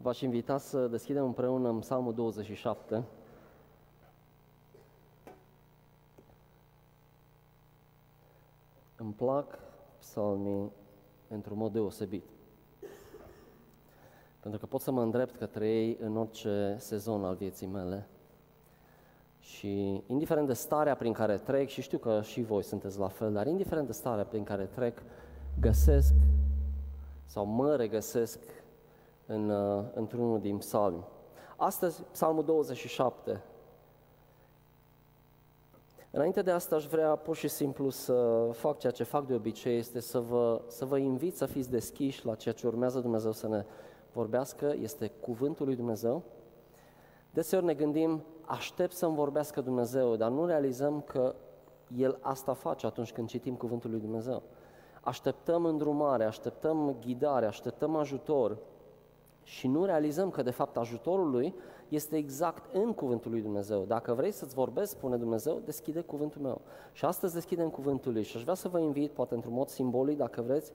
V-aș invita să deschidem împreună în Psalmul 27. Îmi plac psalmii într-un mod deosebit. Pentru că pot să mă îndrept către ei în orice sezon al vieții mele. Și indiferent de starea prin care trec, și știu că și voi sunteți la fel, dar indiferent de starea prin care trec, găsesc sau mă regăsesc în, uh, într-unul din psalmi. Astăzi, psalmul 27. Înainte de asta aș vrea pur și simplu să fac ceea ce fac de obicei, este să vă, să vă invit să fiți deschiși la ceea ce urmează Dumnezeu să ne vorbească, este cuvântul lui Dumnezeu. Deseori ne gândim, aștept să-mi vorbească Dumnezeu, dar nu realizăm că El asta face atunci când citim cuvântul lui Dumnezeu. Așteptăm îndrumare, așteptăm ghidare, așteptăm ajutor și nu realizăm că de fapt ajutorul lui este exact în cuvântul lui Dumnezeu. Dacă vrei să-ți vorbesc, spune Dumnezeu, deschide cuvântul meu. Și astăzi deschidem cuvântul lui și aș vrea să vă invit, poate într-un mod simbolic, dacă vreți,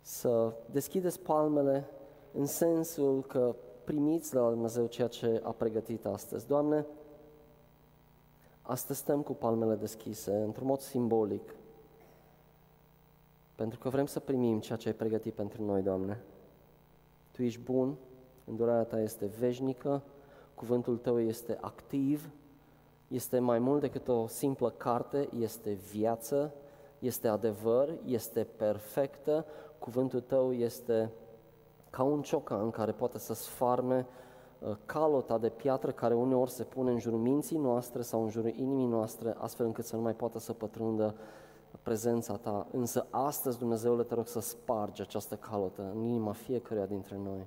să deschideți palmele în sensul că primiți de la Dumnezeu ceea ce a pregătit astăzi. Doamne, astăzi stăm cu palmele deschise, într-un mod simbolic, pentru că vrem să primim ceea ce ai pregătit pentru noi, Doamne. Tu ești bun, îndurarea ta este veșnică, cuvântul tău este activ, este mai mult decât o simplă carte, este viață, este adevăr, este perfectă, cuvântul tău este ca un ciocan care poate să sfarme uh, calota de piatră care uneori se pune în jurul minții noastre sau în jurul inimii noastre, astfel încât să nu mai poată să pătrundă prezența ta. Însă astăzi, Dumnezeule, te rog să spargi această calotă în inima fiecăruia dintre noi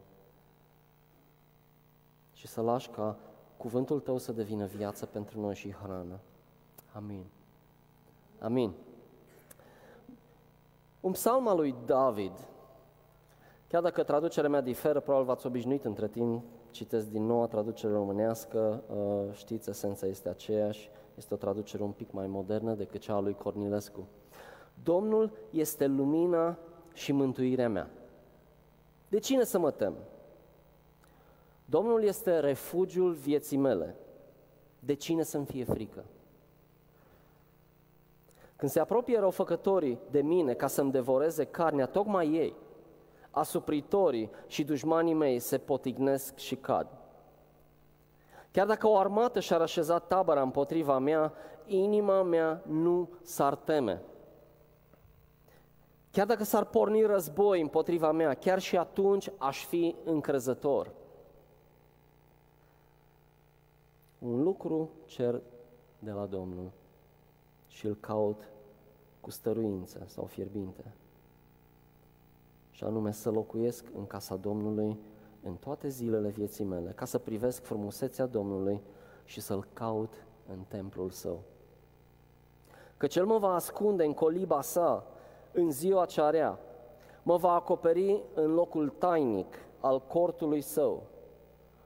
și să lași ca cuvântul tău să devină viață pentru noi și hrană. Amin. Amin. Un psalm al lui David, chiar dacă traducerea mea diferă, probabil v-ați obișnuit între timp, citesc din noua traducere românească, uh, știți, esența este aceeași, este o traducere un pic mai modernă decât cea a lui Cornilescu. Domnul este lumina și mântuirea mea. De cine să mă tem? Domnul este refugiul vieții mele. De cine să-mi fie frică? Când se apropie răufăcătorii de mine ca să-mi devoreze carnea, tocmai ei, asupritorii și dușmanii mei se potignesc și cad. Chiar dacă o armată și-ar așeza tabăra împotriva mea, inima mea nu s-ar teme. Chiar dacă s-ar porni război împotriva mea, chiar și atunci aș fi încrezător. Un lucru cer de la Domnul și îl caut cu stăruință sau fierbinte. Și anume să locuiesc în casa Domnului în toate zilele vieții mele, ca să privesc frumusețea Domnului și să-L caut în templul Său. Că Cel mă va ascunde în coliba sa în ziua cea rea, mă va acoperi în locul tainic al cortului Său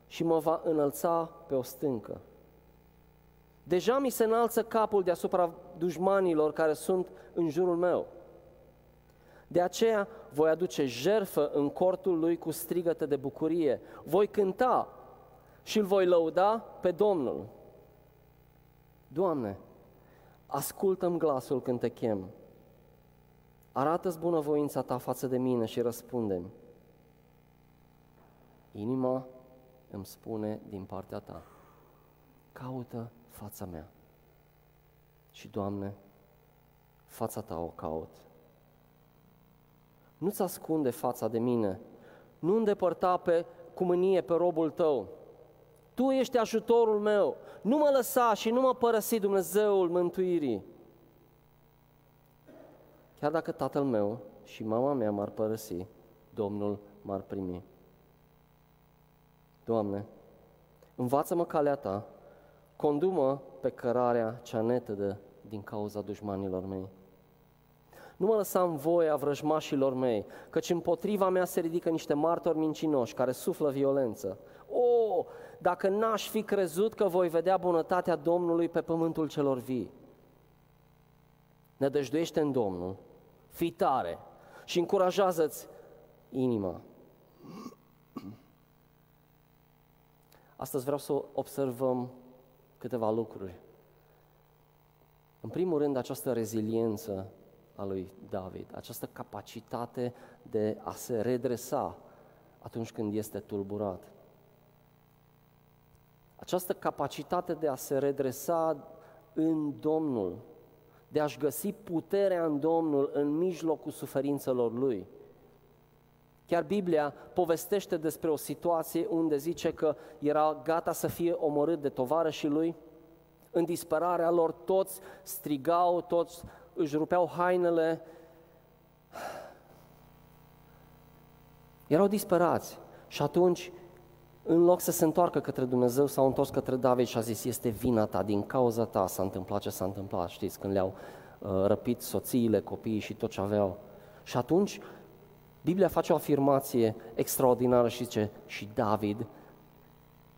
și mă va înălța pe o stâncă. Deja mi se înalță capul deasupra dușmanilor care sunt în jurul meu. De aceea voi aduce jerfă în cortul lui cu strigăte de bucurie. Voi cânta și îl voi lăuda pe Domnul. Doamne, ascultă-mi glasul când te chem. Arată-ți bunăvoința ta față de mine și răspundem. Inima îmi spune din partea ta, caută fața mea. Și, Doamne, fața ta o caut. Nu-ți ascunde fața de mine, nu îndepărta pe, cu mânie pe robul tău. Tu ești ajutorul meu, nu mă lăsa și nu mă părăsi Dumnezeul mântuirii. Chiar dacă tatăl meu și mama mea m-ar părăsi, Domnul m-ar primi. Doamne, învață-mă calea Ta, condu-mă pe cărarea cea netedă din cauza dușmanilor mei. Nu mă lăsa în voia vrăjmașilor mei, căci împotriva mea se ridică niște martori mincinoși care suflă violență. O, dacă n-aș fi crezut că voi vedea bunătatea Domnului pe pământul celor vii. Nădăjduiește în Domnul, fii tare și încurajează-ți inima. Astăzi vreau să observăm câteva lucruri. În primul rând, această reziliență a lui David, această capacitate de a se redresa atunci când este tulburat. Această capacitate de a se redresa în Domnul, de a-și găsi puterea în Domnul în mijlocul suferințelor lui. Chiar Biblia povestește despre o situație unde zice că era gata să fie omorât de tovarășii lui. În disperarea lor toți strigau, toți își rupeau hainele. Erau disperați. Și atunci, în loc să se întoarcă către Dumnezeu, s-au întors către David și a zis, este vina ta, din cauza ta s-a întâmplat ce s-a întâmplat. Știți, când le-au uh, răpit soțiile, copiii și tot ce aveau. Și atunci, Biblia face o afirmație extraordinară și zice, și David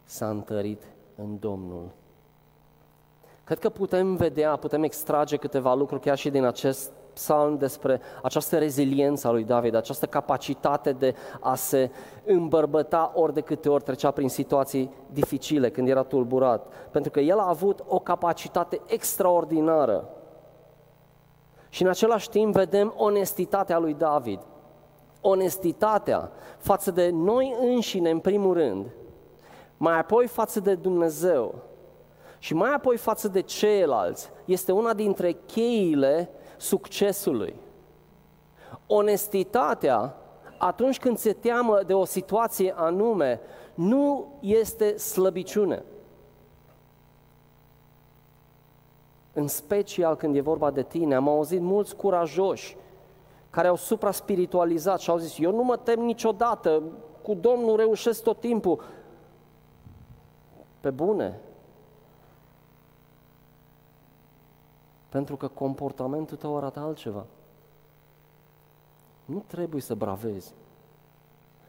s-a întărit în Domnul. Cred că putem vedea, putem extrage câteva lucruri chiar și din acest psalm despre această reziliență a lui David, această capacitate de a se îmbărbăta ori de câte ori trecea prin situații dificile, când era tulburat. Pentru că el a avut o capacitate extraordinară. Și în același timp vedem onestitatea lui David. Onestitatea față de noi înșine, în primul rând, mai apoi față de Dumnezeu și mai apoi față de ceilalți, este una dintre cheile succesului. Onestitatea, atunci când se teamă de o situație anume, nu este slăbiciune. În special când e vorba de tine, am auzit mulți curajoși care au supra-spiritualizat și au zis, eu nu mă tem niciodată, cu Domnul reușesc tot timpul. Pe bune, Pentru că comportamentul tău arată altceva. Nu trebuie să bravezi.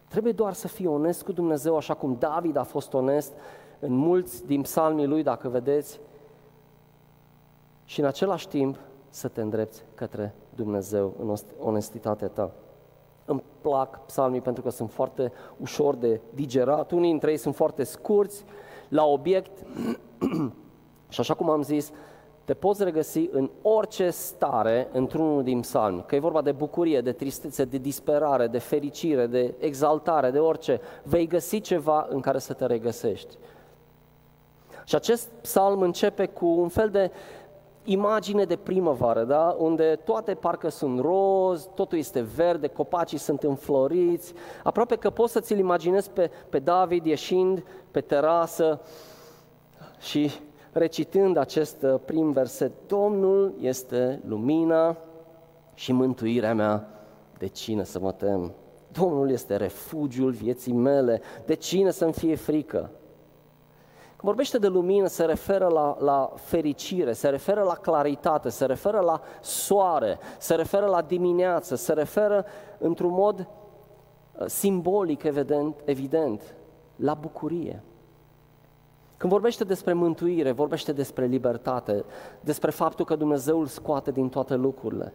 Trebuie doar să fii onest cu Dumnezeu, așa cum David a fost onest în mulți din psalmii lui, dacă vedeți, și în același timp să te îndrepți către Dumnezeu în onestitatea ta. Îmi plac psalmii pentru că sunt foarte ușor de digerat, unii dintre ei sunt foarte scurți, la obiect și așa cum am zis, te poți regăsi în orice stare într-unul din psalmi, că e vorba de bucurie, de tristețe, de disperare, de fericire, de exaltare, de orice, vei găsi ceva în care să te regăsești. Și acest psalm începe cu un fel de imagine de primăvară, da? unde toate parcă sunt roz, totul este verde, copacii sunt înfloriți, aproape că poți să ți-l imaginezi pe, pe David ieșind pe terasă și recitând acest uh, prim verset, Domnul este lumina și mântuirea mea, de cine să mă tem? Domnul este refugiul vieții mele, de cine să-mi fie frică? Când vorbește de lumină, se referă la, la fericire, se referă la claritate, se referă la soare, se referă la dimineață, se referă într-un mod uh, simbolic, evident, evident la bucurie. Când vorbește despre mântuire, vorbește despre libertate, despre faptul că Dumnezeu îl scoate din toate lucrurile.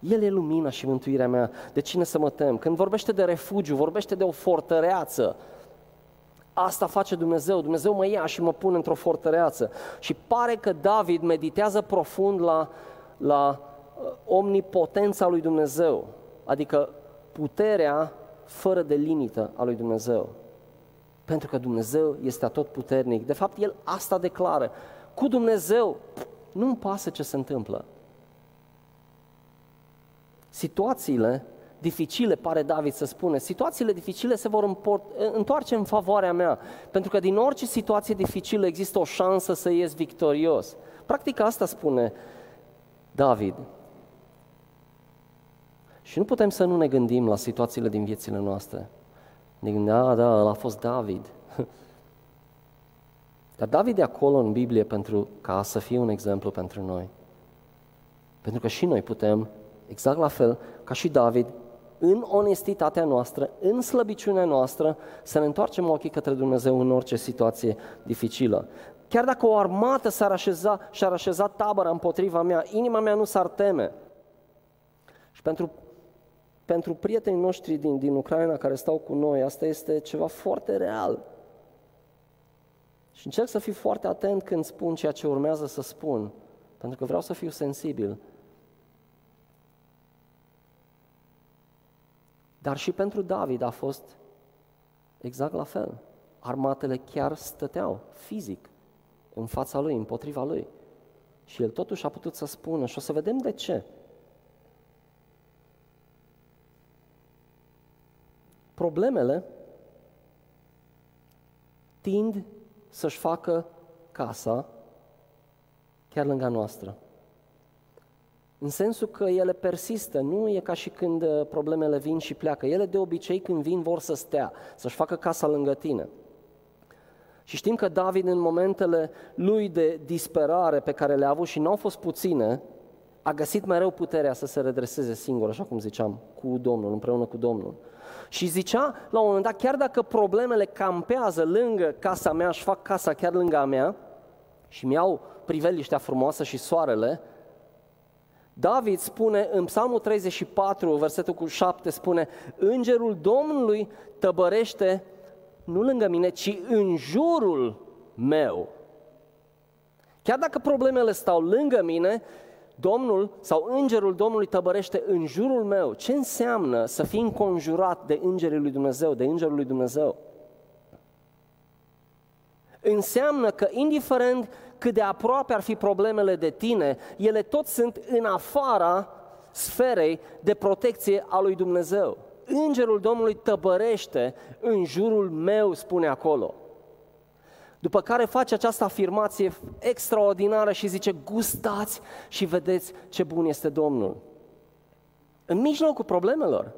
El e lumina și mântuirea mea. De cine să mă tem? Când vorbește de refugiu, vorbește de o fortăreață. Asta face Dumnezeu. Dumnezeu mă ia și mă pune într-o fortăreață. Și pare că David meditează profund la, la uh, omnipotența lui Dumnezeu, adică puterea fără de limită a lui Dumnezeu. Pentru că Dumnezeu este atotputernic. De fapt, El asta declară. Cu Dumnezeu nu-mi pasă ce se întâmplă. Situațiile dificile, pare David să spune, situațiile dificile se vor împort, întoarce în favoarea mea, pentru că din orice situație dificilă există o șansă să ies victorios. Practic asta spune David. Și nu putem să nu ne gândim la situațiile din viețile noastre. Ne gândim, da, da, ăla a fost David. Dar David e acolo în Biblie pentru ca să fie un exemplu pentru noi. Pentru că și noi putem, exact la fel ca și David, în onestitatea noastră, în slăbiciunea noastră, să ne întoarcem ochii către Dumnezeu în orice situație dificilă. Chiar dacă o armată s-ar așeza și-ar așeza tabăra împotriva mea, inima mea nu s-ar teme. Și pentru pentru prietenii noștri din, din Ucraina care stau cu noi, asta este ceva foarte real. Și încerc să fiu foarte atent când spun ceea ce urmează să spun, pentru că vreau să fiu sensibil. Dar și pentru David a fost exact la fel. Armatele chiar stăteau fizic în fața lui, împotriva lui. Și el totuși a putut să spună și o să vedem de ce. Problemele tind să-și facă casa chiar lângă noastră. În sensul că ele persistă, nu e ca și când uh, problemele vin și pleacă. Ele de obicei când vin vor să stea, să-și facă casa lângă tine. Și știm că David în momentele lui de disperare pe care le-a avut și nu au fost puține, a găsit mereu puterea să se redreseze singur, așa cum ziceam, cu Domnul, împreună cu Domnul. Și zicea la un moment dat, chiar dacă problemele campează lângă casa mea, și fac casa chiar lângă a mea și mi-au priveliștea frumoasă și soarele, David spune în Psalmul 34, versetul cu 7, spune Îngerul Domnului tăbărește nu lângă mine, ci în jurul meu. Chiar dacă problemele stau lângă mine, Domnul sau Îngerul Domnului tăbărește în jurul meu. Ce înseamnă să fii înconjurat de Îngerul lui Dumnezeu, de Îngerul lui Dumnezeu? Înseamnă că indiferent cât de aproape ar fi problemele de tine, ele tot sunt în afara sferei de protecție a lui Dumnezeu. Îngerul Domnului tăbărește în jurul meu, spune acolo. După care face această afirmație extraordinară și zice, gustați și vedeți ce bun este Domnul. În mijlocul problemelor.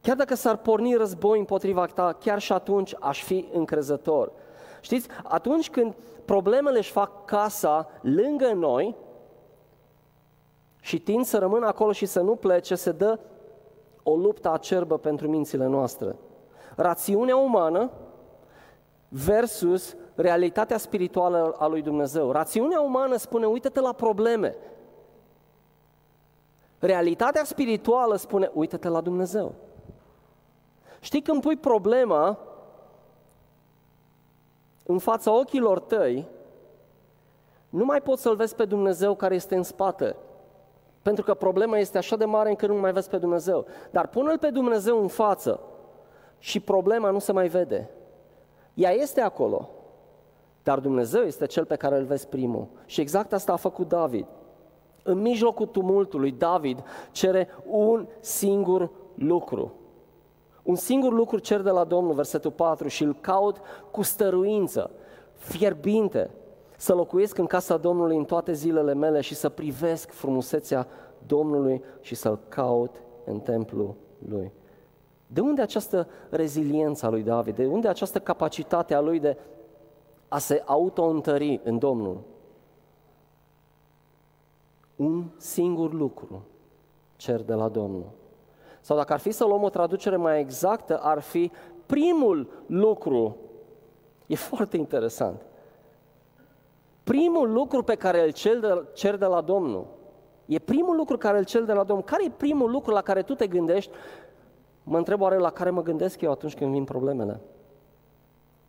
Chiar dacă s-ar porni război împotriva ta, chiar și atunci aș fi încrezător. Știți, atunci când problemele își fac casa lângă noi și tind să rămână acolo și să nu plece, se dă o luptă acerbă pentru mințile noastre. Rațiunea umană versus realitatea spirituală a lui Dumnezeu. Rațiunea umană spune, uite-te la probleme. Realitatea spirituală spune, uite-te la Dumnezeu. Știi când pui problema în fața ochilor tăi, nu mai poți să-L vezi pe Dumnezeu care este în spate. Pentru că problema este așa de mare încât nu mai vezi pe Dumnezeu. Dar pune-L pe Dumnezeu în față și problema nu se mai vede. Ea este acolo, dar Dumnezeu este cel pe care îl vezi primul. Și exact asta a făcut David. În mijlocul tumultului, David cere un singur lucru. Un singur lucru cer de la Domnul, versetul 4, și îl caut cu stăruință, fierbinte, să locuiesc în casa Domnului în toate zilele mele și să privesc frumusețea Domnului și să-L caut în templul Lui. De unde această reziliență a lui David? De unde această capacitate a lui de a se auto-întări în Domnul? Un singur lucru cer de la Domnul. Sau dacă ar fi să luăm o traducere mai exactă, ar fi primul lucru. E foarte interesant. Primul lucru pe care îl cer de, cer de la Domnul. E primul lucru care îl cer de la Domnul. Care e primul lucru la care tu te gândești Mă întreb oare la care mă gândesc eu atunci când vin problemele?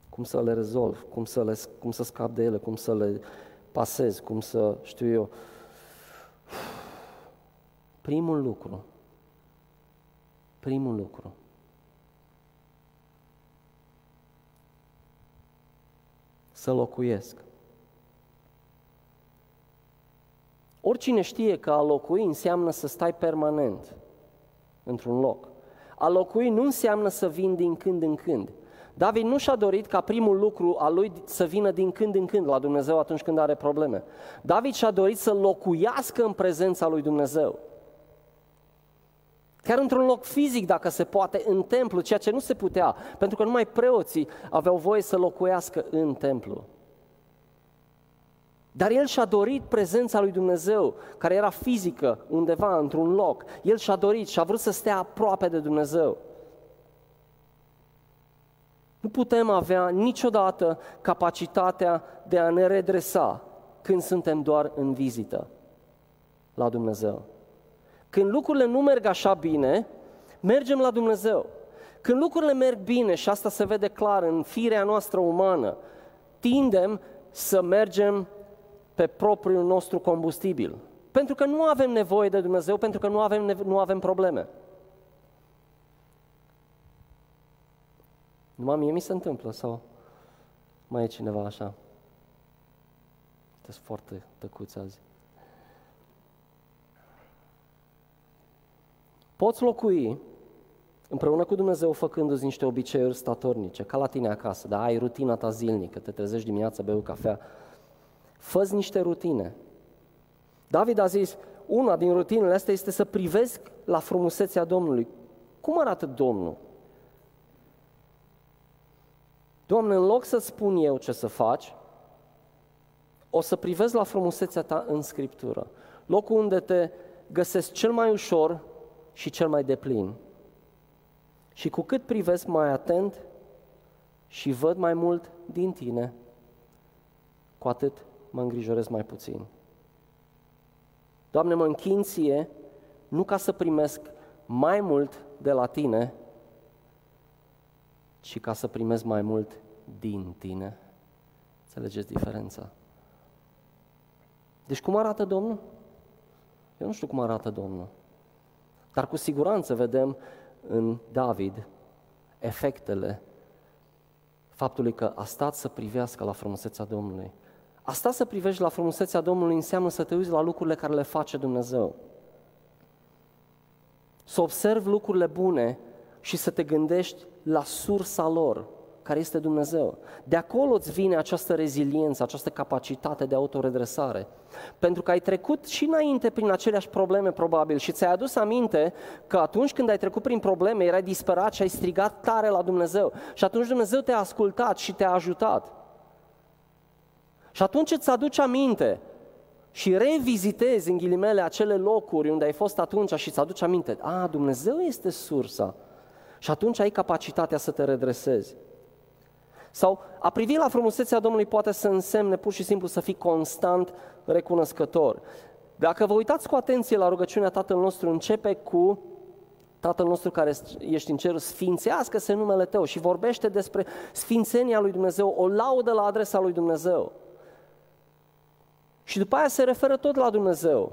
Cum să le rezolv, cum să, le, cum să scap de ele, cum să le pasez, cum să, știu eu. Primul lucru, primul lucru, să locuiesc. Oricine știe că a locui înseamnă să stai permanent într-un loc. A locui nu înseamnă să vin din când în când. David nu și-a dorit ca primul lucru al lui să vină din când în când la Dumnezeu atunci când are probleme. David și-a dorit să locuiască în prezența lui Dumnezeu. Chiar într-un loc fizic, dacă se poate, în templu, ceea ce nu se putea, pentru că numai preoții aveau voie să locuiască în templu. Dar el și-a dorit prezența lui Dumnezeu, care era fizică, undeva, într-un loc. El și-a dorit și a vrut să stea aproape de Dumnezeu. Nu putem avea niciodată capacitatea de a ne redresa când suntem doar în vizită la Dumnezeu. Când lucrurile nu merg așa bine, mergem la Dumnezeu. Când lucrurile merg bine, și asta se vede clar în firea noastră umană, tindem să mergem pe propriul nostru combustibil. Pentru că nu avem nevoie de Dumnezeu, pentru că nu avem, nu avem probleme. Numai mie mi se întâmplă sau mai e cineva așa? Sunteți foarte tăcuți azi. Poți locui împreună cu Dumnezeu făcându-ți niște obiceiuri statornice, ca la tine acasă, da? ai rutina ta zilnică, te trezești dimineața, bei o cafea, fă niște rutine. David a zis, una din rutinele astea este să privesc la frumusețea Domnului. Cum arată Domnul? Doamne, în loc să spun eu ce să faci, o să privesc la frumusețea ta în Scriptură. Locul unde te găsesc cel mai ușor și cel mai deplin. Și cu cât privesc mai atent și văd mai mult din tine, cu atât mă îngrijorez mai puțin. Doamne, mă închin ție, nu ca să primesc mai mult de la tine, ci ca să primesc mai mult din tine. Înțelegeți diferența? Deci cum arată Domnul? Eu nu știu cum arată Domnul. Dar cu siguranță vedem în David efectele faptului că a stat să privească la frumusețea Domnului. A stat să privești la frumusețea Domnului înseamnă să te uiți la lucrurile care le face Dumnezeu. Să observi lucrurile bune și să te gândești la sursa lor, care este Dumnezeu. De acolo îți vine această reziliență, această capacitate de autoredresare. Pentru că ai trecut și înainte prin aceleași probleme, probabil, și ți-ai adus aminte că atunci când ai trecut prin probleme, erai disperat și ai strigat tare la Dumnezeu. Și atunci Dumnezeu te-a ascultat și te-a ajutat. Și atunci îți aduci aminte și revizitezi în ghilimele acele locuri unde ai fost atunci și îți aduci aminte, a, Dumnezeu este sursa. Și atunci ai capacitatea să te redresezi. Sau a privi la frumusețea Domnului poate să însemne pur și simplu să fii constant recunoscător. Dacă vă uitați cu atenție la rugăciunea Tatăl nostru, începe cu Tatăl nostru care ești în cer, sfințească-se numele Tău și vorbește despre sfințenia lui Dumnezeu, o laudă la adresa lui Dumnezeu. Și după aia se referă tot la Dumnezeu.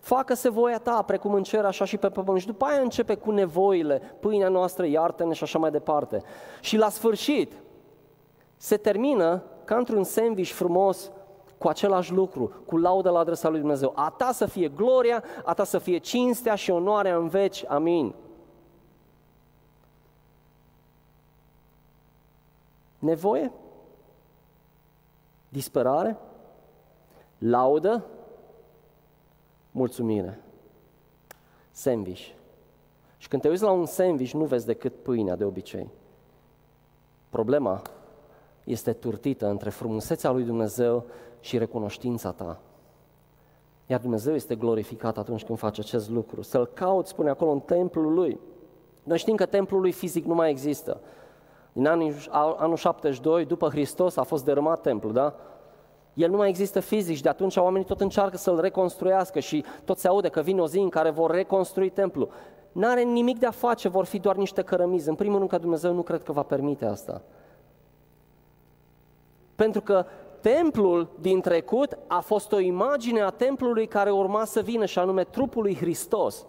Facă-se voia ta, precum în cer, așa și pe pământ. Și după aia începe cu nevoile, pâinea noastră, iartă-ne și așa mai departe. Și la sfârșit, se termină ca într-un sandwich frumos cu același lucru, cu laudă la adresa lui Dumnezeu. A ta să fie gloria, a ta să fie cinstea și onoarea în veci. Amin. Nevoie? Disperare? Laudă? Mulțumire. Sandwich. Și când te uiți la un sandwich, nu vezi decât pâinea de obicei. Problema este turtită între frumusețea lui Dumnezeu și recunoștința ta. Iar Dumnezeu este glorificat atunci când face acest lucru. Să-L caut, spune acolo, în templul Lui. Noi știm că templul Lui fizic nu mai există. Din anul, anul 72, după Hristos, a fost dărâmat templul, da? El nu mai există fizic și de atunci oamenii tot încearcă să-l reconstruiască și tot se aude că vine o zi în care vor reconstrui templul. N-are nimic de a face, vor fi doar niște cărămizi. În primul rând că Dumnezeu nu cred că va permite asta. Pentru că templul din trecut a fost o imagine a templului care urma să vină și anume trupul lui Hristos.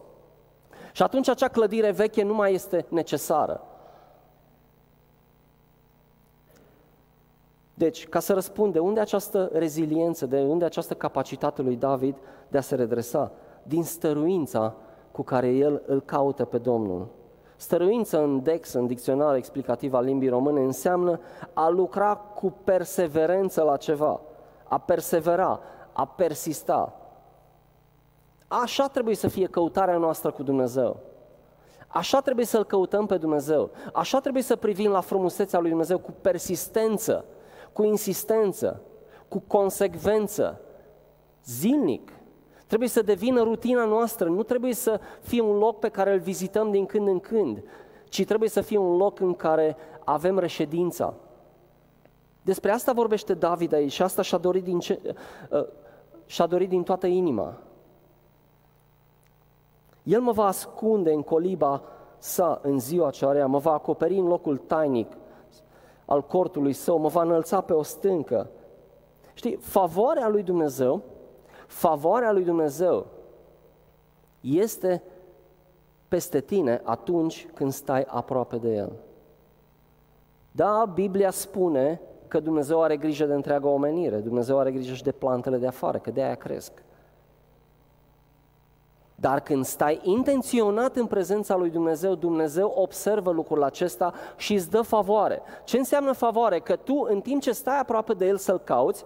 Și atunci acea clădire veche nu mai este necesară. Deci, ca să răspund, de unde această reziliență, de unde această capacitate lui David de a se redresa? Din stăruința cu care el îl caută pe Domnul. Stăruință în DEX, în dicționar explicativ al limbii române, înseamnă a lucra cu perseverență la ceva, a persevera, a persista. Așa trebuie să fie căutarea noastră cu Dumnezeu. Așa trebuie să-L căutăm pe Dumnezeu. Așa trebuie să privim la frumusețea lui Dumnezeu cu persistență, cu insistență, cu consecvență, zilnic. Trebuie să devină rutina noastră, nu trebuie să fie un loc pe care îl vizităm din când în când, ci trebuie să fie un loc în care avem reședința. Despre asta vorbește David aici și asta și-a dorit din, ce, uh, și-a dorit din toată inima. El mă va ascunde în coliba sa în ziua aceea, mă va acoperi în locul tainic al cortului său, mă va înălța pe o stâncă. Știi, favoarea lui Dumnezeu, favoarea lui Dumnezeu este peste tine atunci când stai aproape de El. Da, Biblia spune că Dumnezeu are grijă de întreaga omenire, Dumnezeu are grijă și de plantele de afară, că de aia cresc. Dar când stai intenționat în prezența lui Dumnezeu, Dumnezeu observă lucrul acesta și îți dă favoare. Ce înseamnă favoare? Că tu, în timp ce stai aproape de El să-L cauți,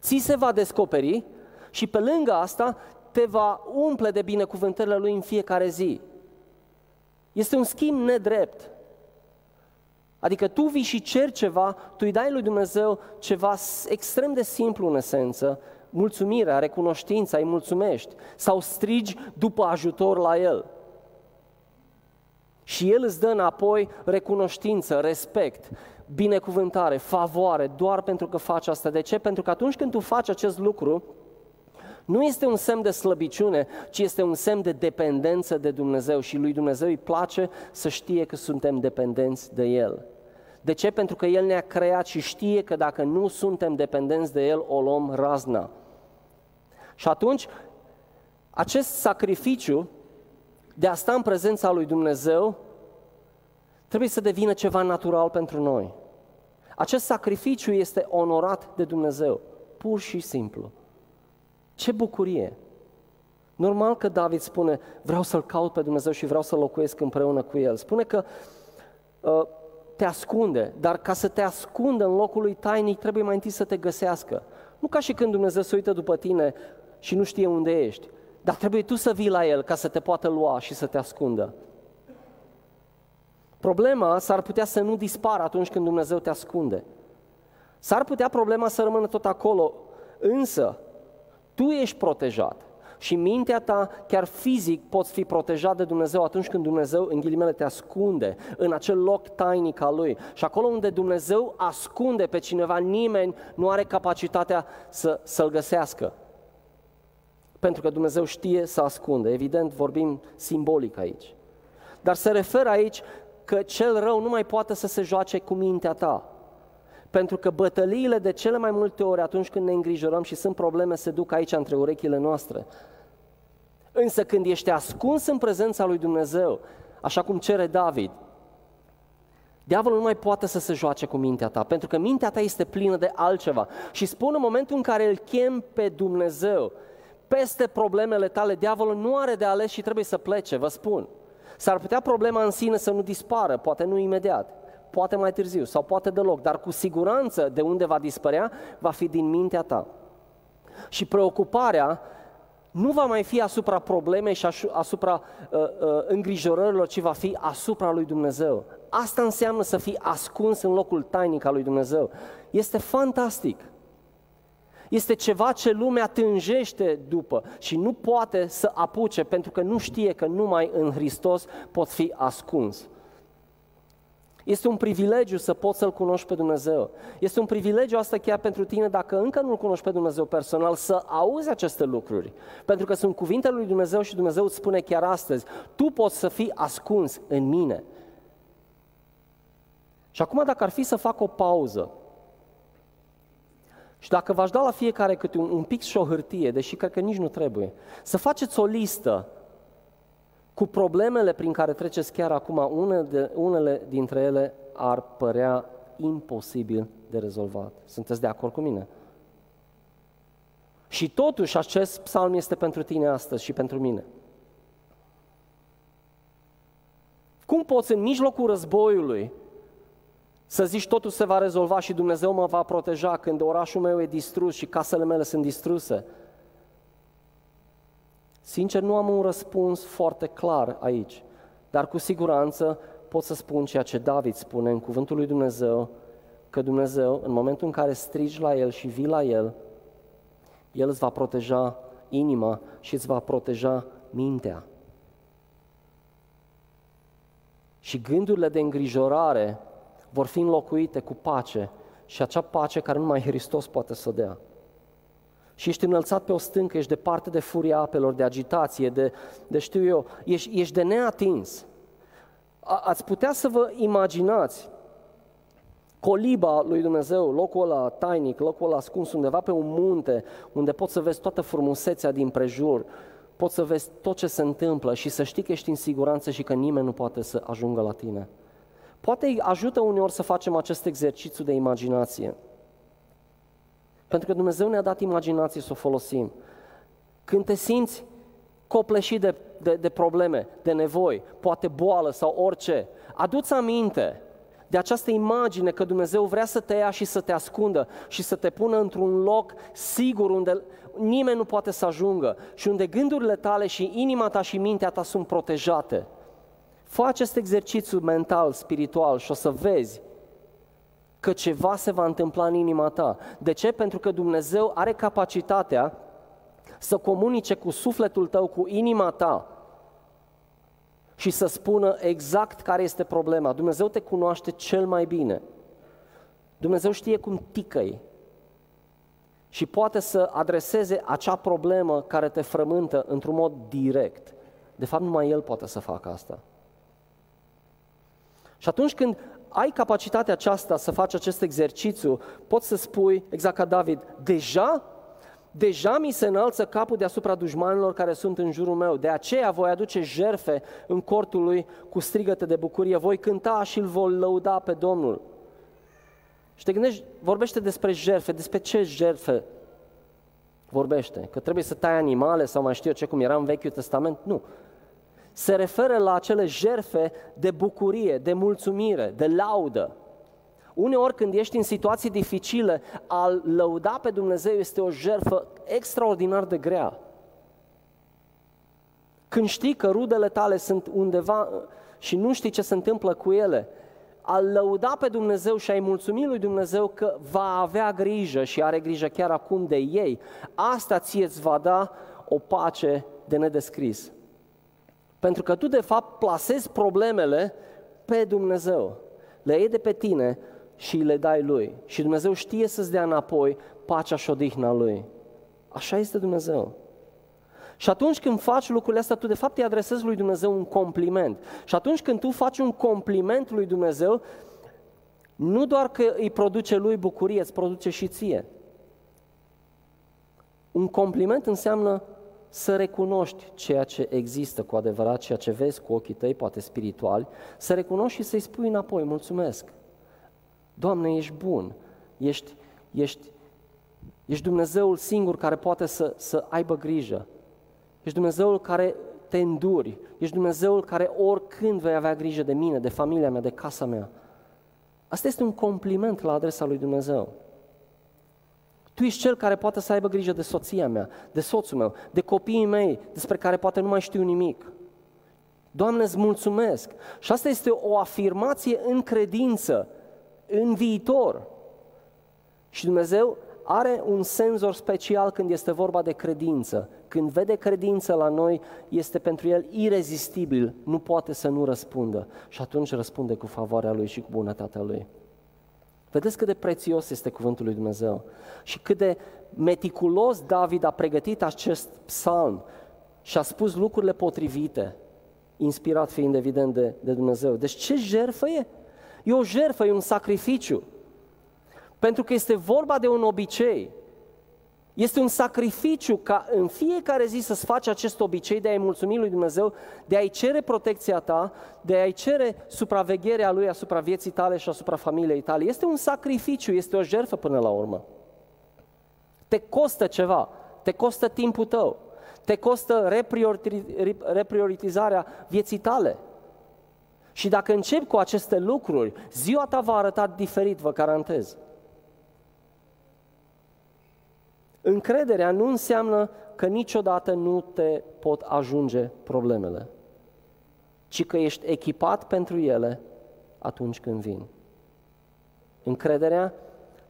ți se va descoperi și pe lângă asta te va umple de binecuvântările Lui în fiecare zi. Este un schimb nedrept. Adică tu vii și ceri ceva, tu îi dai lui Dumnezeu ceva extrem de simplu în esență, mulțumirea, recunoștința, îi mulțumești sau strigi după ajutor la El. Și El îți dă înapoi recunoștință, respect, binecuvântare, favoare, doar pentru că faci asta. De ce? Pentru că atunci când tu faci acest lucru, nu este un semn de slăbiciune, ci este un semn de dependență de Dumnezeu și lui Dumnezeu îi place să știe că suntem dependenți de El. De ce? Pentru că El ne-a creat și știe că dacă nu suntem dependenți de El, o luăm razna. Și atunci, acest sacrificiu de a sta în prezența lui Dumnezeu trebuie să devină ceva natural pentru noi. Acest sacrificiu este onorat de Dumnezeu, pur și simplu. Ce bucurie! Normal că David spune, vreau să-L caut pe Dumnezeu și vreau să locuiesc împreună cu El. Spune că uh, te ascunde, dar ca să te ascundă în locul lui tainic, trebuie mai întâi să te găsească. Nu ca și când Dumnezeu se uită după tine și nu știe unde ești, dar trebuie tu să vii la El ca să te poată lua și să te ascundă. Problema s-ar putea să nu dispară atunci când Dumnezeu te ascunde. S-ar putea problema să rămână tot acolo, însă tu ești protejat și mintea ta, chiar fizic, poți fi protejat de Dumnezeu atunci când Dumnezeu, în ghilimele, te ascunde în acel loc tainic al Lui. Și acolo unde Dumnezeu ascunde pe cineva, nimeni nu are capacitatea să, să-l găsească. Pentru că Dumnezeu știe să ascunde. Evident, vorbim simbolic aici. Dar se referă aici că cel rău nu mai poate să se joace cu mintea ta. Pentru că bătăliile de cele mai multe ori atunci când ne îngrijorăm și sunt probleme se duc aici între urechile noastre. Însă când ești ascuns în prezența lui Dumnezeu, așa cum cere David, Diavolul nu mai poate să se joace cu mintea ta, pentru că mintea ta este plină de altceva. Și spun în momentul în care îl chem pe Dumnezeu, peste problemele tale, diavolul nu are de ales și trebuie să plece, vă spun. S-ar putea problema în sine să nu dispară, poate nu imediat, poate mai târziu sau poate deloc, dar cu siguranță de unde va dispărea va fi din mintea ta. Și preocuparea nu va mai fi asupra problemei și asupra uh, uh, îngrijorărilor, ci va fi asupra lui Dumnezeu. Asta înseamnă să fii ascuns în locul tainic al lui Dumnezeu. Este fantastic. Este ceva ce lumea tânjește după și nu poate să apuce pentru că nu știe că numai în Hristos pot fi ascuns. Este un privilegiu să poți să-L cunoști pe Dumnezeu. Este un privilegiu asta chiar pentru tine, dacă încă nu-L cunoști pe Dumnezeu personal, să auzi aceste lucruri. Pentru că sunt cuvintele lui Dumnezeu și Dumnezeu îți spune chiar astăzi, tu poți să fii ascuns în mine. Și acum dacă ar fi să fac o pauză, și dacă v-aș da la fiecare câte un, un pic și o hârtie, deși cred că nici nu trebuie, să faceți o listă cu problemele prin care treceți chiar acum, unele, de, unele dintre ele ar părea imposibil de rezolvat. Sunteți de acord cu mine? Și totuși acest psalm este pentru tine astăzi și pentru mine. Cum poți în mijlocul războiului să zici totul se va rezolva și Dumnezeu mă va proteja când orașul meu e distrus și casele mele sunt distruse? Sincer, nu am un răspuns foarte clar aici, dar cu siguranță pot să spun ceea ce David spune în cuvântul lui Dumnezeu, că Dumnezeu, în momentul în care strigi la El și vii la El, El îți va proteja inima și îți va proteja mintea. Și gândurile de îngrijorare vor fi înlocuite cu pace și acea pace care numai Hristos poate să dea. Și ești înălțat pe o stâncă, ești departe de furia apelor, de agitație, de, de știu eu, ești, ești de neatins. ați putea să vă imaginați coliba lui Dumnezeu, locul ăla tainic, locul ăla ascuns undeva pe un munte, unde poți să vezi toată frumusețea din prejur, poți să vezi tot ce se întâmplă și să știi că ești în siguranță și că nimeni nu poate să ajungă la tine. Poate ajută uneori să facem acest exercițiu de imaginație. Pentru că Dumnezeu ne-a dat imaginație să o folosim. Când te simți copleșit de, de, de probleme, de nevoi, poate boală sau orice, adu-ți aminte de această imagine că Dumnezeu vrea să te ia și să te ascundă și să te pună într-un loc sigur unde nimeni nu poate să ajungă și unde gândurile tale și inima ta și mintea ta sunt protejate. Fă acest exercițiu mental, spiritual și o să vezi că ceva se va întâmpla în inima ta. De ce? Pentru că Dumnezeu are capacitatea să comunice cu sufletul tău, cu inima ta și să spună exact care este problema. Dumnezeu te cunoaște cel mai bine. Dumnezeu știe cum ticăi și poate să adreseze acea problemă care te frământă într-un mod direct. De fapt, numai El poate să facă asta. Și atunci când ai capacitatea aceasta să faci acest exercițiu, poți să spui, exact ca David, deja Deja mi se înalță capul deasupra dușmanilor care sunt în jurul meu. De aceea voi aduce jerfe în cortul lui cu strigăte de bucurie. Voi cânta și îl voi lăuda pe Domnul. Și te gândești, vorbește despre jerfe. Despre ce jerfe vorbește? Că trebuie să tai animale sau mai știu eu ce, cum era în Vechiul Testament? Nu. Se referă la acele jerfe de bucurie, de mulțumire, de laudă. Uneori când ești în situații dificile, a lăuda pe Dumnezeu este o jertfă extraordinar de grea. Când știi că rudele tale sunt undeva uh, și nu știi ce se întâmplă cu ele, a lăuda pe Dumnezeu și a-i mulțumi lui Dumnezeu că va avea grijă și are grijă chiar acum de ei, asta ție îți va da o pace de nedescris. Pentru că tu de fapt plasezi problemele pe Dumnezeu. Le iei de pe tine și le dai Lui. Și Dumnezeu știe să-ți dea înapoi pacea și odihna Lui. Așa este Dumnezeu. Și atunci când faci lucrurile astea, tu de fapt îi adresezi lui Dumnezeu un compliment. Și atunci când tu faci un compliment lui Dumnezeu, nu doar că îi produce lui bucurie, îți produce și ție. Un compliment înseamnă să recunoști ceea ce există cu adevărat, ceea ce vezi cu ochii tăi, poate spirituali, să recunoști și să-i spui înapoi, mulțumesc. Doamne, ești bun, ești, ești, ești Dumnezeul singur care poate să, să aibă grijă. Ești Dumnezeul care te înduri, ești Dumnezeul care oricând vei avea grijă de mine, de familia mea, de casa mea. Asta este un compliment la adresa lui Dumnezeu. Tu ești cel care poate să aibă grijă de soția mea, de soțul meu, de copiii mei, despre care poate nu mai știu nimic. Doamne, îți mulțumesc. Și asta este o afirmație în credință în viitor. Și Dumnezeu are un senzor special când este vorba de credință. Când vede credință la noi, este pentru el irezistibil, nu poate să nu răspundă. Și atunci răspunde cu favoarea lui și cu bunătatea lui. Vedeți cât de prețios este cuvântul lui Dumnezeu și cât de meticulos David a pregătit acest psalm și a spus lucrurile potrivite, inspirat fiind evident de, de Dumnezeu. Deci ce jertfă e? E o jertfă, e un sacrificiu. Pentru că este vorba de un obicei. Este un sacrificiu ca în fiecare zi să-ți faci acest obicei de a-i mulțumi lui Dumnezeu, de a-i cere protecția ta, de a-i cere supravegherea lui asupra vieții tale și asupra familiei tale. Este un sacrificiu, este o jertfă până la urmă. Te costă ceva, te costă timpul tău, te costă reprioritizarea vieții tale. Și dacă începi cu aceste lucruri, ziua ta va arăta diferit, vă garantez. Încrederea nu înseamnă că niciodată nu te pot ajunge problemele, ci că ești echipat pentru ele atunci când vin. Încrederea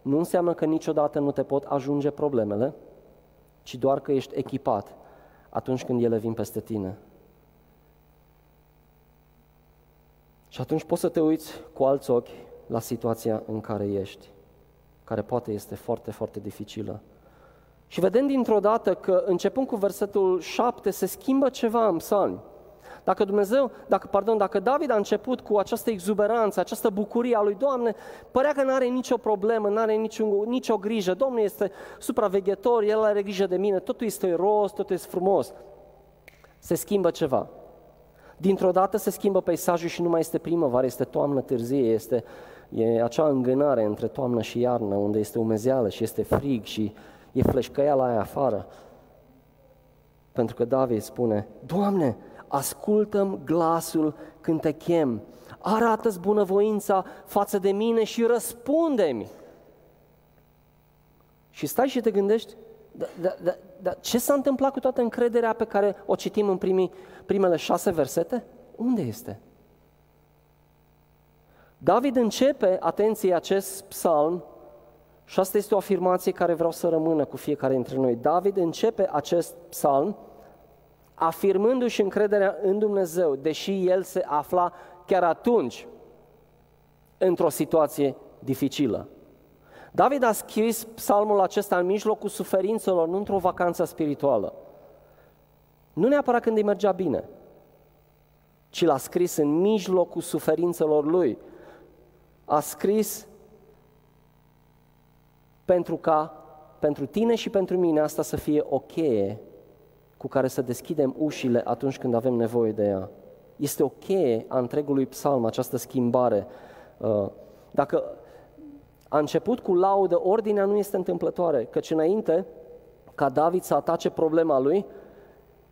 nu înseamnă că niciodată nu te pot ajunge problemele, ci doar că ești echipat atunci când ele vin peste tine. Și atunci poți să te uiți cu alți ochi la situația în care ești, care poate este foarte, foarte dificilă. Și vedem dintr-o dată că începând cu versetul 7 se schimbă ceva în psalmi. Dacă Dumnezeu, dacă, pardon, dacă David a început cu această exuberanță, această bucurie a lui Doamne, părea că nu are nicio problemă, nu are nicio, nicio grijă. Domnul este supraveghetor, El are grijă de mine, totul este rost, totul este frumos. Se schimbă ceva. Dintr-o dată se schimbă peisajul și nu mai este primăvară, este toamnă târzie, este e acea îngânare între toamnă și iarnă, unde este umezeală și este frig și e fleșcăiala aia afară. Pentru că David spune, Doamne, ascultăm glasul când te chem, arată-ți bunăvoința față de mine și răspunde-mi. Și stai și te gândești, da, da, da, da, ce s-a întâmplat cu toată încrederea pe care o citim în primii, primele șase versete? Unde este? David începe, atenție, acest psalm și asta este o afirmație care vreau să rămână cu fiecare dintre noi. David începe acest psalm afirmându-și încrederea în Dumnezeu, deși el se afla chiar atunci într-o situație dificilă. David a scris psalmul acesta în mijlocul suferințelor, nu într-o vacanță spirituală. Nu neapărat când îi mergea bine, ci l-a scris în mijlocul suferințelor lui. A scris pentru ca pentru tine și pentru mine asta să fie o cheie cu care să deschidem ușile atunci când avem nevoie de ea. Este o cheie a întregului psalm, această schimbare. Uh, dacă a început cu laudă, ordinea nu este întâmplătoare, căci înainte ca David să atace problema lui,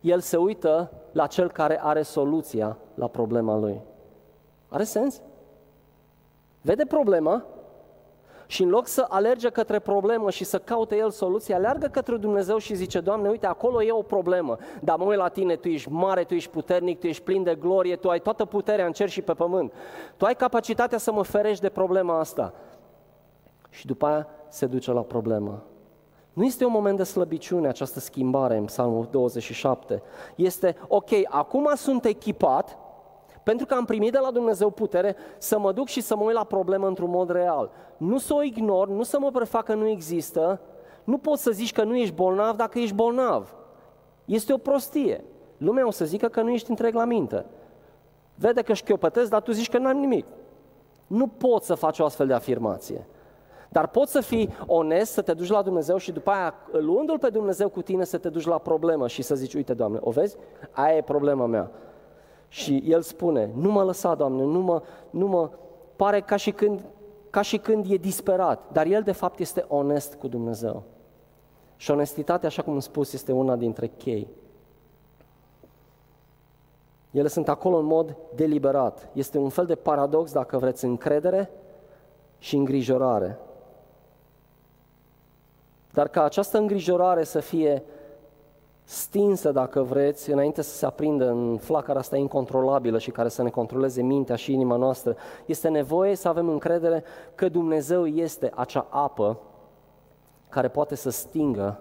el se uită la cel care are soluția la problema lui. Are sens? Vede problema și în loc să alerge către problemă și să caute el soluția, aleargă către Dumnezeu și zice, Doamne, uite, acolo e o problemă, dar mă uit la tine, Tu ești mare, Tu ești puternic, Tu ești plin de glorie, Tu ai toată puterea în cer și pe pământ. Tu ai capacitatea să mă ferești de problema asta. Și după aia se duce la problemă. Nu este un moment de slăbiciune această schimbare în Psalmul 27. Este, ok, acum sunt echipat, pentru că am primit de la Dumnezeu putere să mă duc și să mă uit la problemă într-un mod real. Nu să o ignor, nu să mă prefac că nu există, nu poți să zici că nu ești bolnav dacă ești bolnav. Este o prostie. Lumea o să zică că nu ești întreg la minte. Vede că șchiopătezi, dar tu zici că n-am nimic. Nu poți să faci o astfel de afirmație. Dar poți să fii onest, să te duci la Dumnezeu și după aia, luându-L pe Dumnezeu cu tine, să te duci la problemă și să zici, uite, Doamne, o vezi? Aia e problema mea. Și el spune, nu mă lăsa, Doamne, nu mă, nu mă pare ca și, când, ca și când e disperat, dar el de fapt este onest cu Dumnezeu. Și onestitatea, așa cum am spus, este una dintre chei. Ele sunt acolo în mod deliberat. Este un fel de paradox, dacă vreți, încredere și îngrijorare. Dar ca această îngrijorare să fie stinsă, dacă vreți, înainte să se aprindă în flacăra asta incontrolabilă și care să ne controleze mintea și inima noastră. Este nevoie să avem încredere că Dumnezeu este acea apă care poate să stingă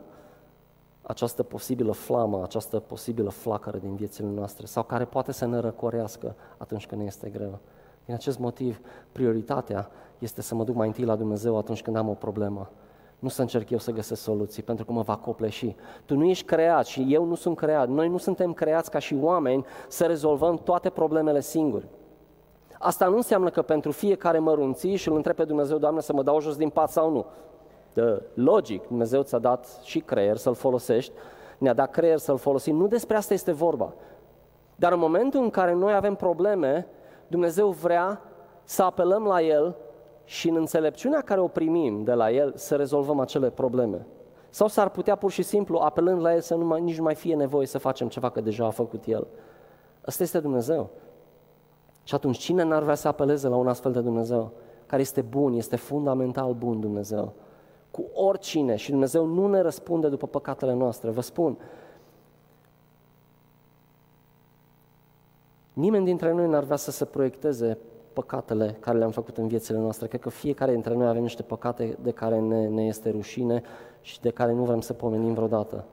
această posibilă flamă, această posibilă flacără din viețile noastre sau care poate să ne răcorească atunci când ne este greu. Din acest motiv, prioritatea este să mă duc mai întâi la Dumnezeu atunci când am o problemă nu să încerc eu să găsesc soluții, pentru că mă va copleși. Tu nu ești creat și eu nu sunt creat. Noi nu suntem creați ca și oameni să rezolvăm toate problemele singuri. Asta nu înseamnă că pentru fiecare mărunții și îl întreb pe Dumnezeu, Doamne, să mă dau jos din pat sau nu. De, logic, Dumnezeu ți-a dat și creier să-l folosești, ne-a dat creier să-l folosim. Nu despre asta este vorba. Dar în momentul în care noi avem probleme, Dumnezeu vrea să apelăm la El și în înțelepciunea care o primim de la El să rezolvăm acele probleme. Sau s-ar putea pur și simplu, apelând la El, să nu mai, nici nu mai fie nevoie să facem ceva, că deja a făcut El. Ăsta este Dumnezeu. Și atunci cine n-ar vrea să apeleze la un astfel de Dumnezeu? Care este bun, este fundamental bun Dumnezeu. Cu oricine. Și Dumnezeu nu ne răspunde după păcatele noastre. Vă spun, nimeni dintre noi n-ar vrea să se proiecteze păcatele care le-am făcut în viețile noastre. Cred că fiecare dintre noi avem niște păcate de care ne, ne este rușine și de care nu vrem să pomenim vreodată.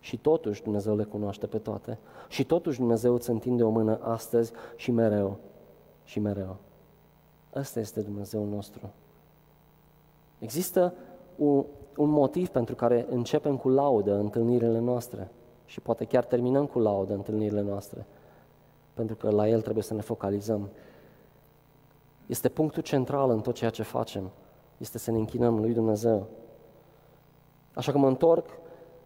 Și totuși Dumnezeu le cunoaște pe toate. Și totuși Dumnezeu îți întinde o mână astăzi și mereu. Și mereu. Ăsta este Dumnezeul nostru. Există un, un motiv pentru care începem cu laudă întâlnirile noastre și poate chiar terminăm cu laudă întâlnirile noastre. pentru că la El trebuie să ne focalizăm. Este punctul central în tot ceea ce facem. Este să ne închinăm lui Dumnezeu. Așa că mă întorc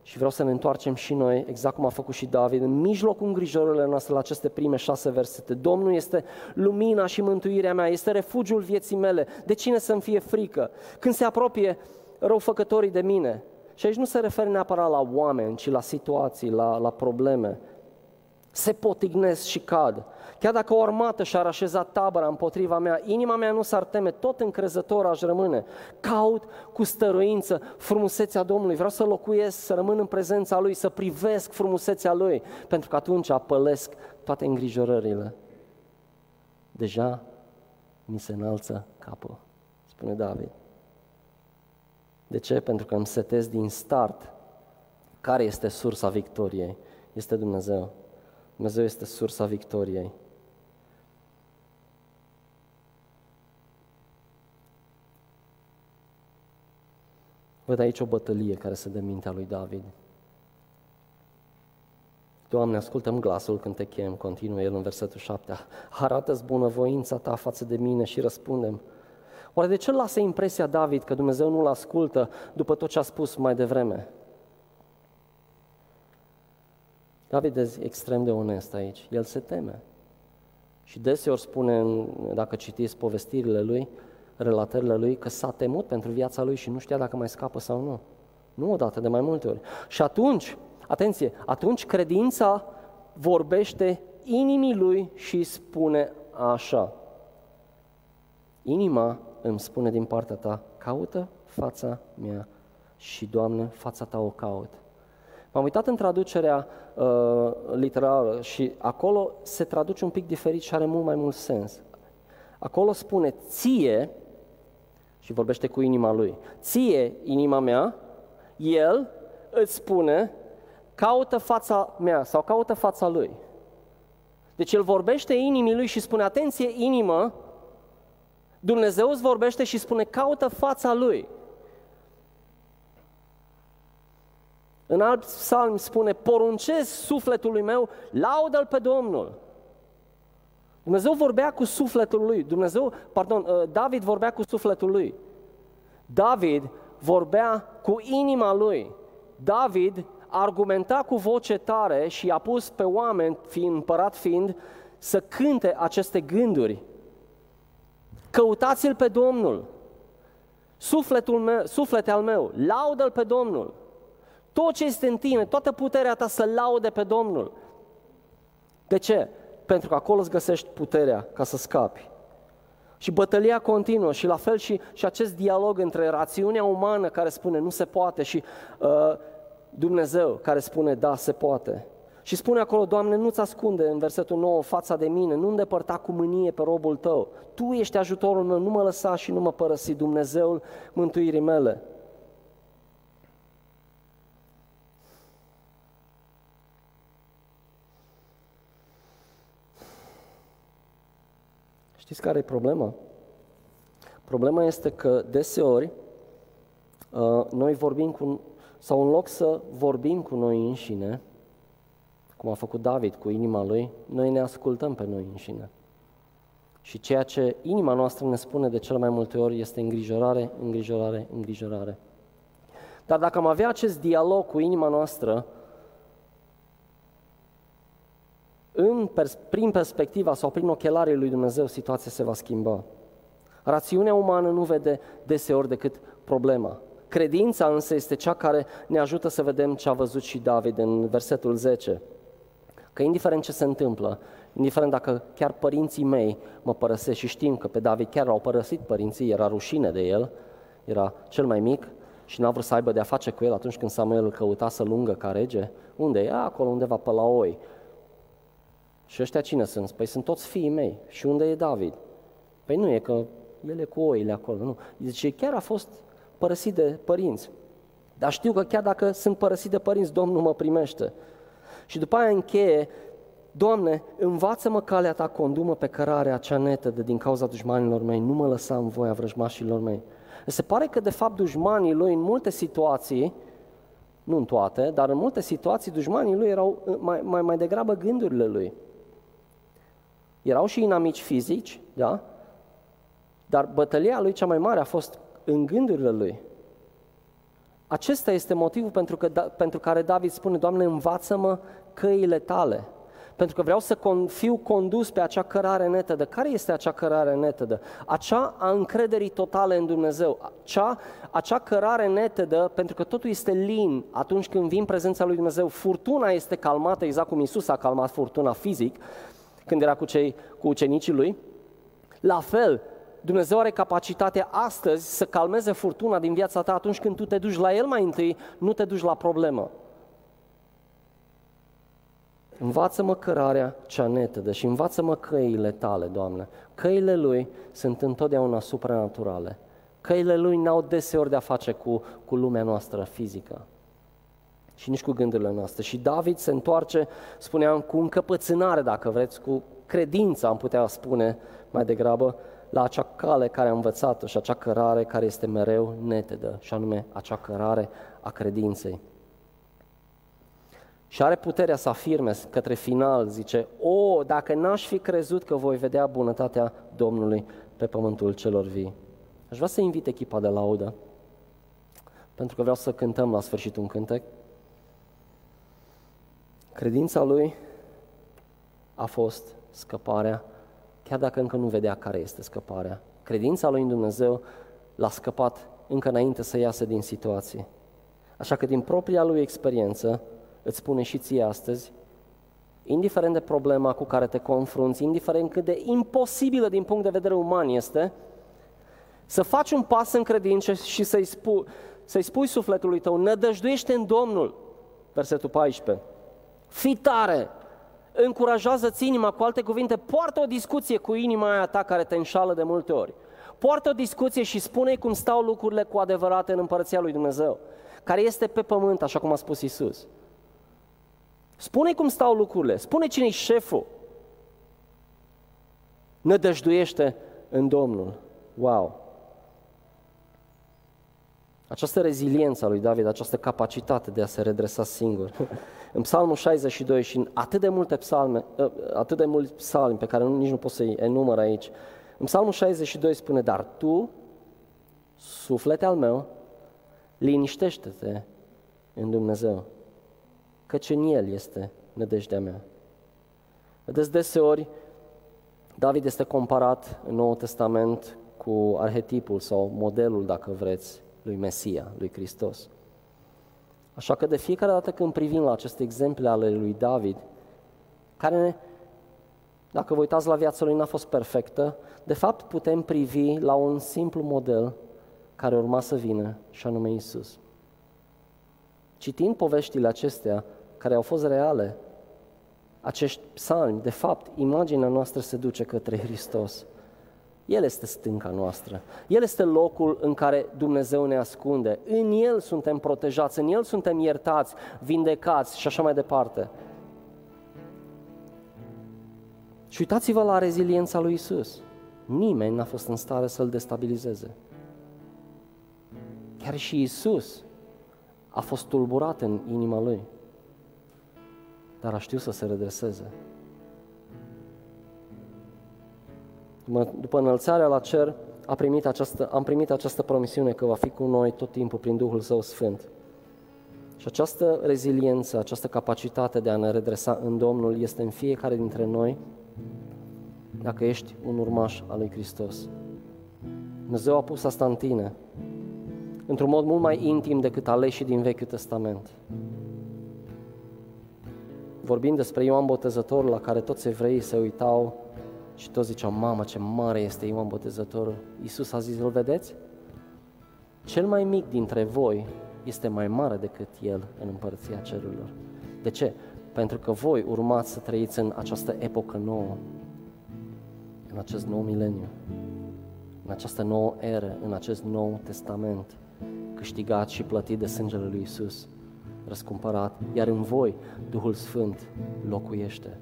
și vreau să ne întoarcem și noi, exact cum a făcut și David, în mijlocul îngrijorărilor noastre la aceste prime șase versete. Domnul este lumina și mântuirea mea, este refugiul vieții mele. De cine să-mi fie frică? Când se apropie răufăcătorii de mine. Și aici nu se referă neapărat la oameni, ci la situații, la, la probleme. Se potignesc și cad. Chiar dacă o armată și-ar așeza tabăra împotriva mea, inima mea nu s-ar teme, tot încrezător aș rămâne. Caut cu stăruință frumusețea Domnului, vreau să locuiesc, să rămân în prezența Lui, să privesc frumusețea Lui, pentru că atunci apălesc toate îngrijorările. Deja mi se înalță capul, spune David. De ce? Pentru că îmi setez din start care este sursa victoriei. Este Dumnezeu. Dumnezeu este sursa victoriei. Văd aici o bătălie care se dă mintea lui David. Doamne, ascultăm glasul când te chem, continuă el în versetul 7. Arată-ți bunăvoința ta față de mine și răspundem. Oare de ce lasă impresia David că Dumnezeu nu-l ascultă după tot ce a spus mai devreme? David e extrem de onest aici. El se teme. Și deseori spune, dacă citiți povestirile lui, relatările lui, că s-a temut pentru viața lui și nu știa dacă mai scapă sau nu. Nu odată, de mai multe ori. Și atunci, atenție, atunci credința vorbește inimii lui și spune așa. Inima îmi spune din partea ta, caută fața mea și, Doamne, fața ta o caut. M-am uitat în traducerea uh, literară și acolo se traduce un pic diferit și are mult mai mult sens. Acolo spune, ție, și vorbește cu inima lui, ție, inima mea, el îți spune, caută fața mea sau caută fața lui. Deci el vorbește inimii lui și spune, atenție, inimă, Dumnezeu îți vorbește și spune, caută fața lui. În alt psalm spune, poruncesc sufletului meu, laudă-L pe Domnul. Dumnezeu vorbea cu sufletul lui. Dumnezeu, pardon, uh, David vorbea cu sufletul lui. David vorbea cu inima lui. David argumenta cu voce tare și a pus pe oameni, fiind împărat fiind, să cânte aceste gânduri. Căutați-L pe Domnul. Sufletul meu, suflete al meu, laudă-L pe Domnul. Tot ce este în tine, toată puterea ta să laude pe Domnul. De ce? Pentru că acolo îți găsești puterea ca să scapi. Și bătălia continuă și la fel și, și acest dialog între rațiunea umană care spune nu se poate și uh, Dumnezeu care spune da, se poate. Și spune acolo, Doamne, nu-ți ascunde în versetul 9 fața de mine, nu îndepărta cu mânie pe robul tău. Tu ești ajutorul meu, nu mă lăsa și nu mă părăsi, Dumnezeul mântuirii mele. Știți care e problema? Problema este că deseori uh, noi vorbim cu, sau în loc să vorbim cu noi înșine, cum a făcut David cu inima lui, noi ne ascultăm pe noi înșine. Și ceea ce inima noastră ne spune de cel mai multe ori este îngrijorare, îngrijorare, îngrijorare. Dar dacă am avea acest dialog cu inima noastră, în, prin perspectiva sau prin ochelarii lui Dumnezeu, situația se va schimba. Rațiunea umană nu vede deseori decât problema. Credința însă este cea care ne ajută să vedem ce a văzut și David în versetul 10. Că indiferent ce se întâmplă, indiferent dacă chiar părinții mei mă părăsesc și știm că pe David chiar l-au părăsit părinții, era rușine de el, era cel mai mic și n-a vrut să aibă de-a face cu el atunci când Samuel îl căuta să lungă ca rege. Unde e? Acolo undeva pe la oi. Și ăștia cine sunt? Păi sunt toți fiii mei. Și unde e David? Păi nu e că el e cu oile acolo, nu. Deci chiar a fost părăsit de părinți. Dar știu că chiar dacă sunt părăsit de părinți, Domnul mă primește. Și după aia încheie, Doamne, învață-mă calea Ta, condumă pe cărarea cea netă de din cauza dușmanilor mei, nu mă lăsa în voia vrăjmașilor mei. Se pare că, de fapt, dușmanii lui, în multe situații, nu în toate, dar în multe situații, dușmanii lui erau mai, mai, mai degrabă gândurile lui. Erau și inamici fizici, da? Dar bătălia lui cea mai mare a fost în gândurile lui. Acesta este motivul pentru, că, da, pentru care David spune, Doamne, învață-mă căile tale. Pentru că vreau să fiu condus pe acea cărare netedă. Care este acea cărare netedă? Acea a încrederii totale în Dumnezeu. Acea, acea cărare netedă, pentru că totul este lin atunci când vin prezența lui Dumnezeu. Furtuna este calmată, exact cum Isus a calmat furtuna fizic, când era cu, cei, cu ucenicii lui. La fel, Dumnezeu are capacitatea astăzi să calmeze furtuna din viața ta atunci când tu te duci la El mai întâi, nu te duci la problemă. Învață-mă cărarea cea netedă și învață-mă căile tale, Doamne. Căile Lui sunt întotdeauna supranaturale. Căile Lui n-au deseori de-a face cu, cu lumea noastră fizică și nici cu gândurile noastre. Și David se întoarce, spuneam, cu încăpățânare, dacă vreți, cu credință, am putea spune mai degrabă, la acea cale care a învățat-o și acea cărare care este mereu netedă, și anume acea cărare a credinței. Și are puterea să afirme către final, zice, o, dacă n-aș fi crezut că voi vedea bunătatea Domnului pe pământul celor vii. Aș vrea să invit echipa de laudă, pentru că vreau să cântăm la sfârșit un cântec. Credința lui a fost scăparea, chiar dacă încă nu vedea care este scăparea. Credința lui în Dumnezeu l-a scăpat încă înainte să iasă din situație. Așa că din propria lui experiență, îți spune și ție astăzi, indiferent de problema cu care te confrunți, indiferent cât de imposibilă din punct de vedere uman este, să faci un pas în credință și să-i spui, să-i spui sufletului tău, nădăjduiește în Domnul, versetul 14. Fii tare, încurajează-ți inima, cu alte cuvinte, poartă o discuție cu inima aia ta care te înșală de multe ori. Poartă o discuție și spune cum stau lucrurile cu adevărat în împărăția lui Dumnezeu, care este pe pământ, așa cum a spus Isus. Spune cum stau lucrurile, spune cine e șeful. Nădăjduiește în Domnul. Wow! Această reziliență a lui David, această capacitate de a se redresa singur. În Psalmul 62 și în atât de multe psalme, ă, atât de mulți psalmi pe care nici nu pot să-i enumăr aici, în Psalmul 62 spune, dar tu, suflete al meu, liniștește-te în Dumnezeu căci în El este nădejdea mea. Vedeți, deseori David este comparat în Noul Testament cu arhetipul sau modelul, dacă vreți, lui Mesia, lui Hristos. Așa că de fiecare dată când privim la aceste exemple ale lui David, care, dacă vă uitați la viața lui, n-a fost perfectă, de fapt putem privi la un simplu model care urma să vină, și anume Isus. Citind poveștile acestea, care au fost reale, acești psalmi, de fapt, imaginea noastră se duce către Hristos. El este stânca noastră. El este locul în care Dumnezeu ne ascunde. În El suntem protejați, în El suntem iertați, vindecați și așa mai departe. Și uitați-vă la reziliența lui Isus. Nimeni n-a fost în stare să-l destabilizeze. Chiar și Isus a fost tulburat în inima lui dar a știut să se redreseze. După înălțarea la cer, a primit această, am primit această promisiune că va fi cu noi tot timpul prin Duhul Său Sfânt. Și această reziliență, această capacitate de a ne redresa în Domnul este în fiecare dintre noi dacă ești un urmaș al lui Hristos. Dumnezeu a pus asta în tine, într-un mod mult mai intim decât aleșii din Vechiul Testament vorbim despre Ioan Botezătorul la care toți evreii se uitau și toți ziceau, mamă, ce mare este Ioan Botezătorul. Iisus a zis, îl vedeți? Cel mai mic dintre voi este mai mare decât el în împărăția cerurilor. De ce? Pentru că voi urmați să trăiți în această epocă nouă, în acest nou mileniu, în această nouă eră, în acest nou testament, câștigat și plătit de sângele lui Isus răscumpărat, iar în voi Duhul Sfânt locuiește.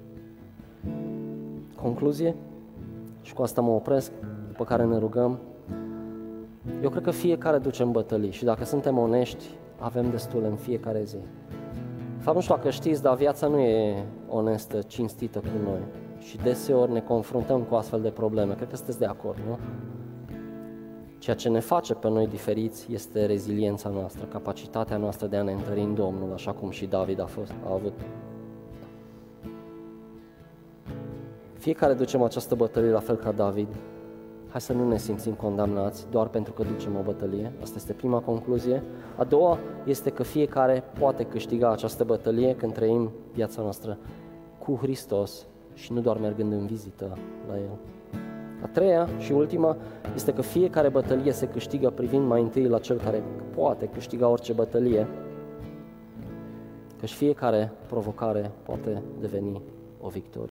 Concluzie? Și cu asta mă opresc, după care ne rugăm. Eu cred că fiecare ducem bătălii și dacă suntem onești, avem destul în fiecare zi. Fapt nu știu dacă știți, dar viața nu e onestă, cinstită cu noi. Și deseori ne confruntăm cu astfel de probleme. Cred că sunteți de acord, nu? Ceea ce ne face pe noi diferiți este reziliența noastră, capacitatea noastră de a ne întări în Domnul, așa cum și David a, fost, a avut. Fiecare ducem această bătălie la fel ca David. Hai să nu ne simțim condamnați doar pentru că ducem o bătălie. Asta este prima concluzie. A doua este că fiecare poate câștiga această bătălie când trăim viața noastră cu Hristos și nu doar mergând în vizită la El. A treia și ultima este că fiecare bătălie se câștigă privind mai întâi la cel care poate câștiga orice bătălie, căci fiecare provocare poate deveni o victorie.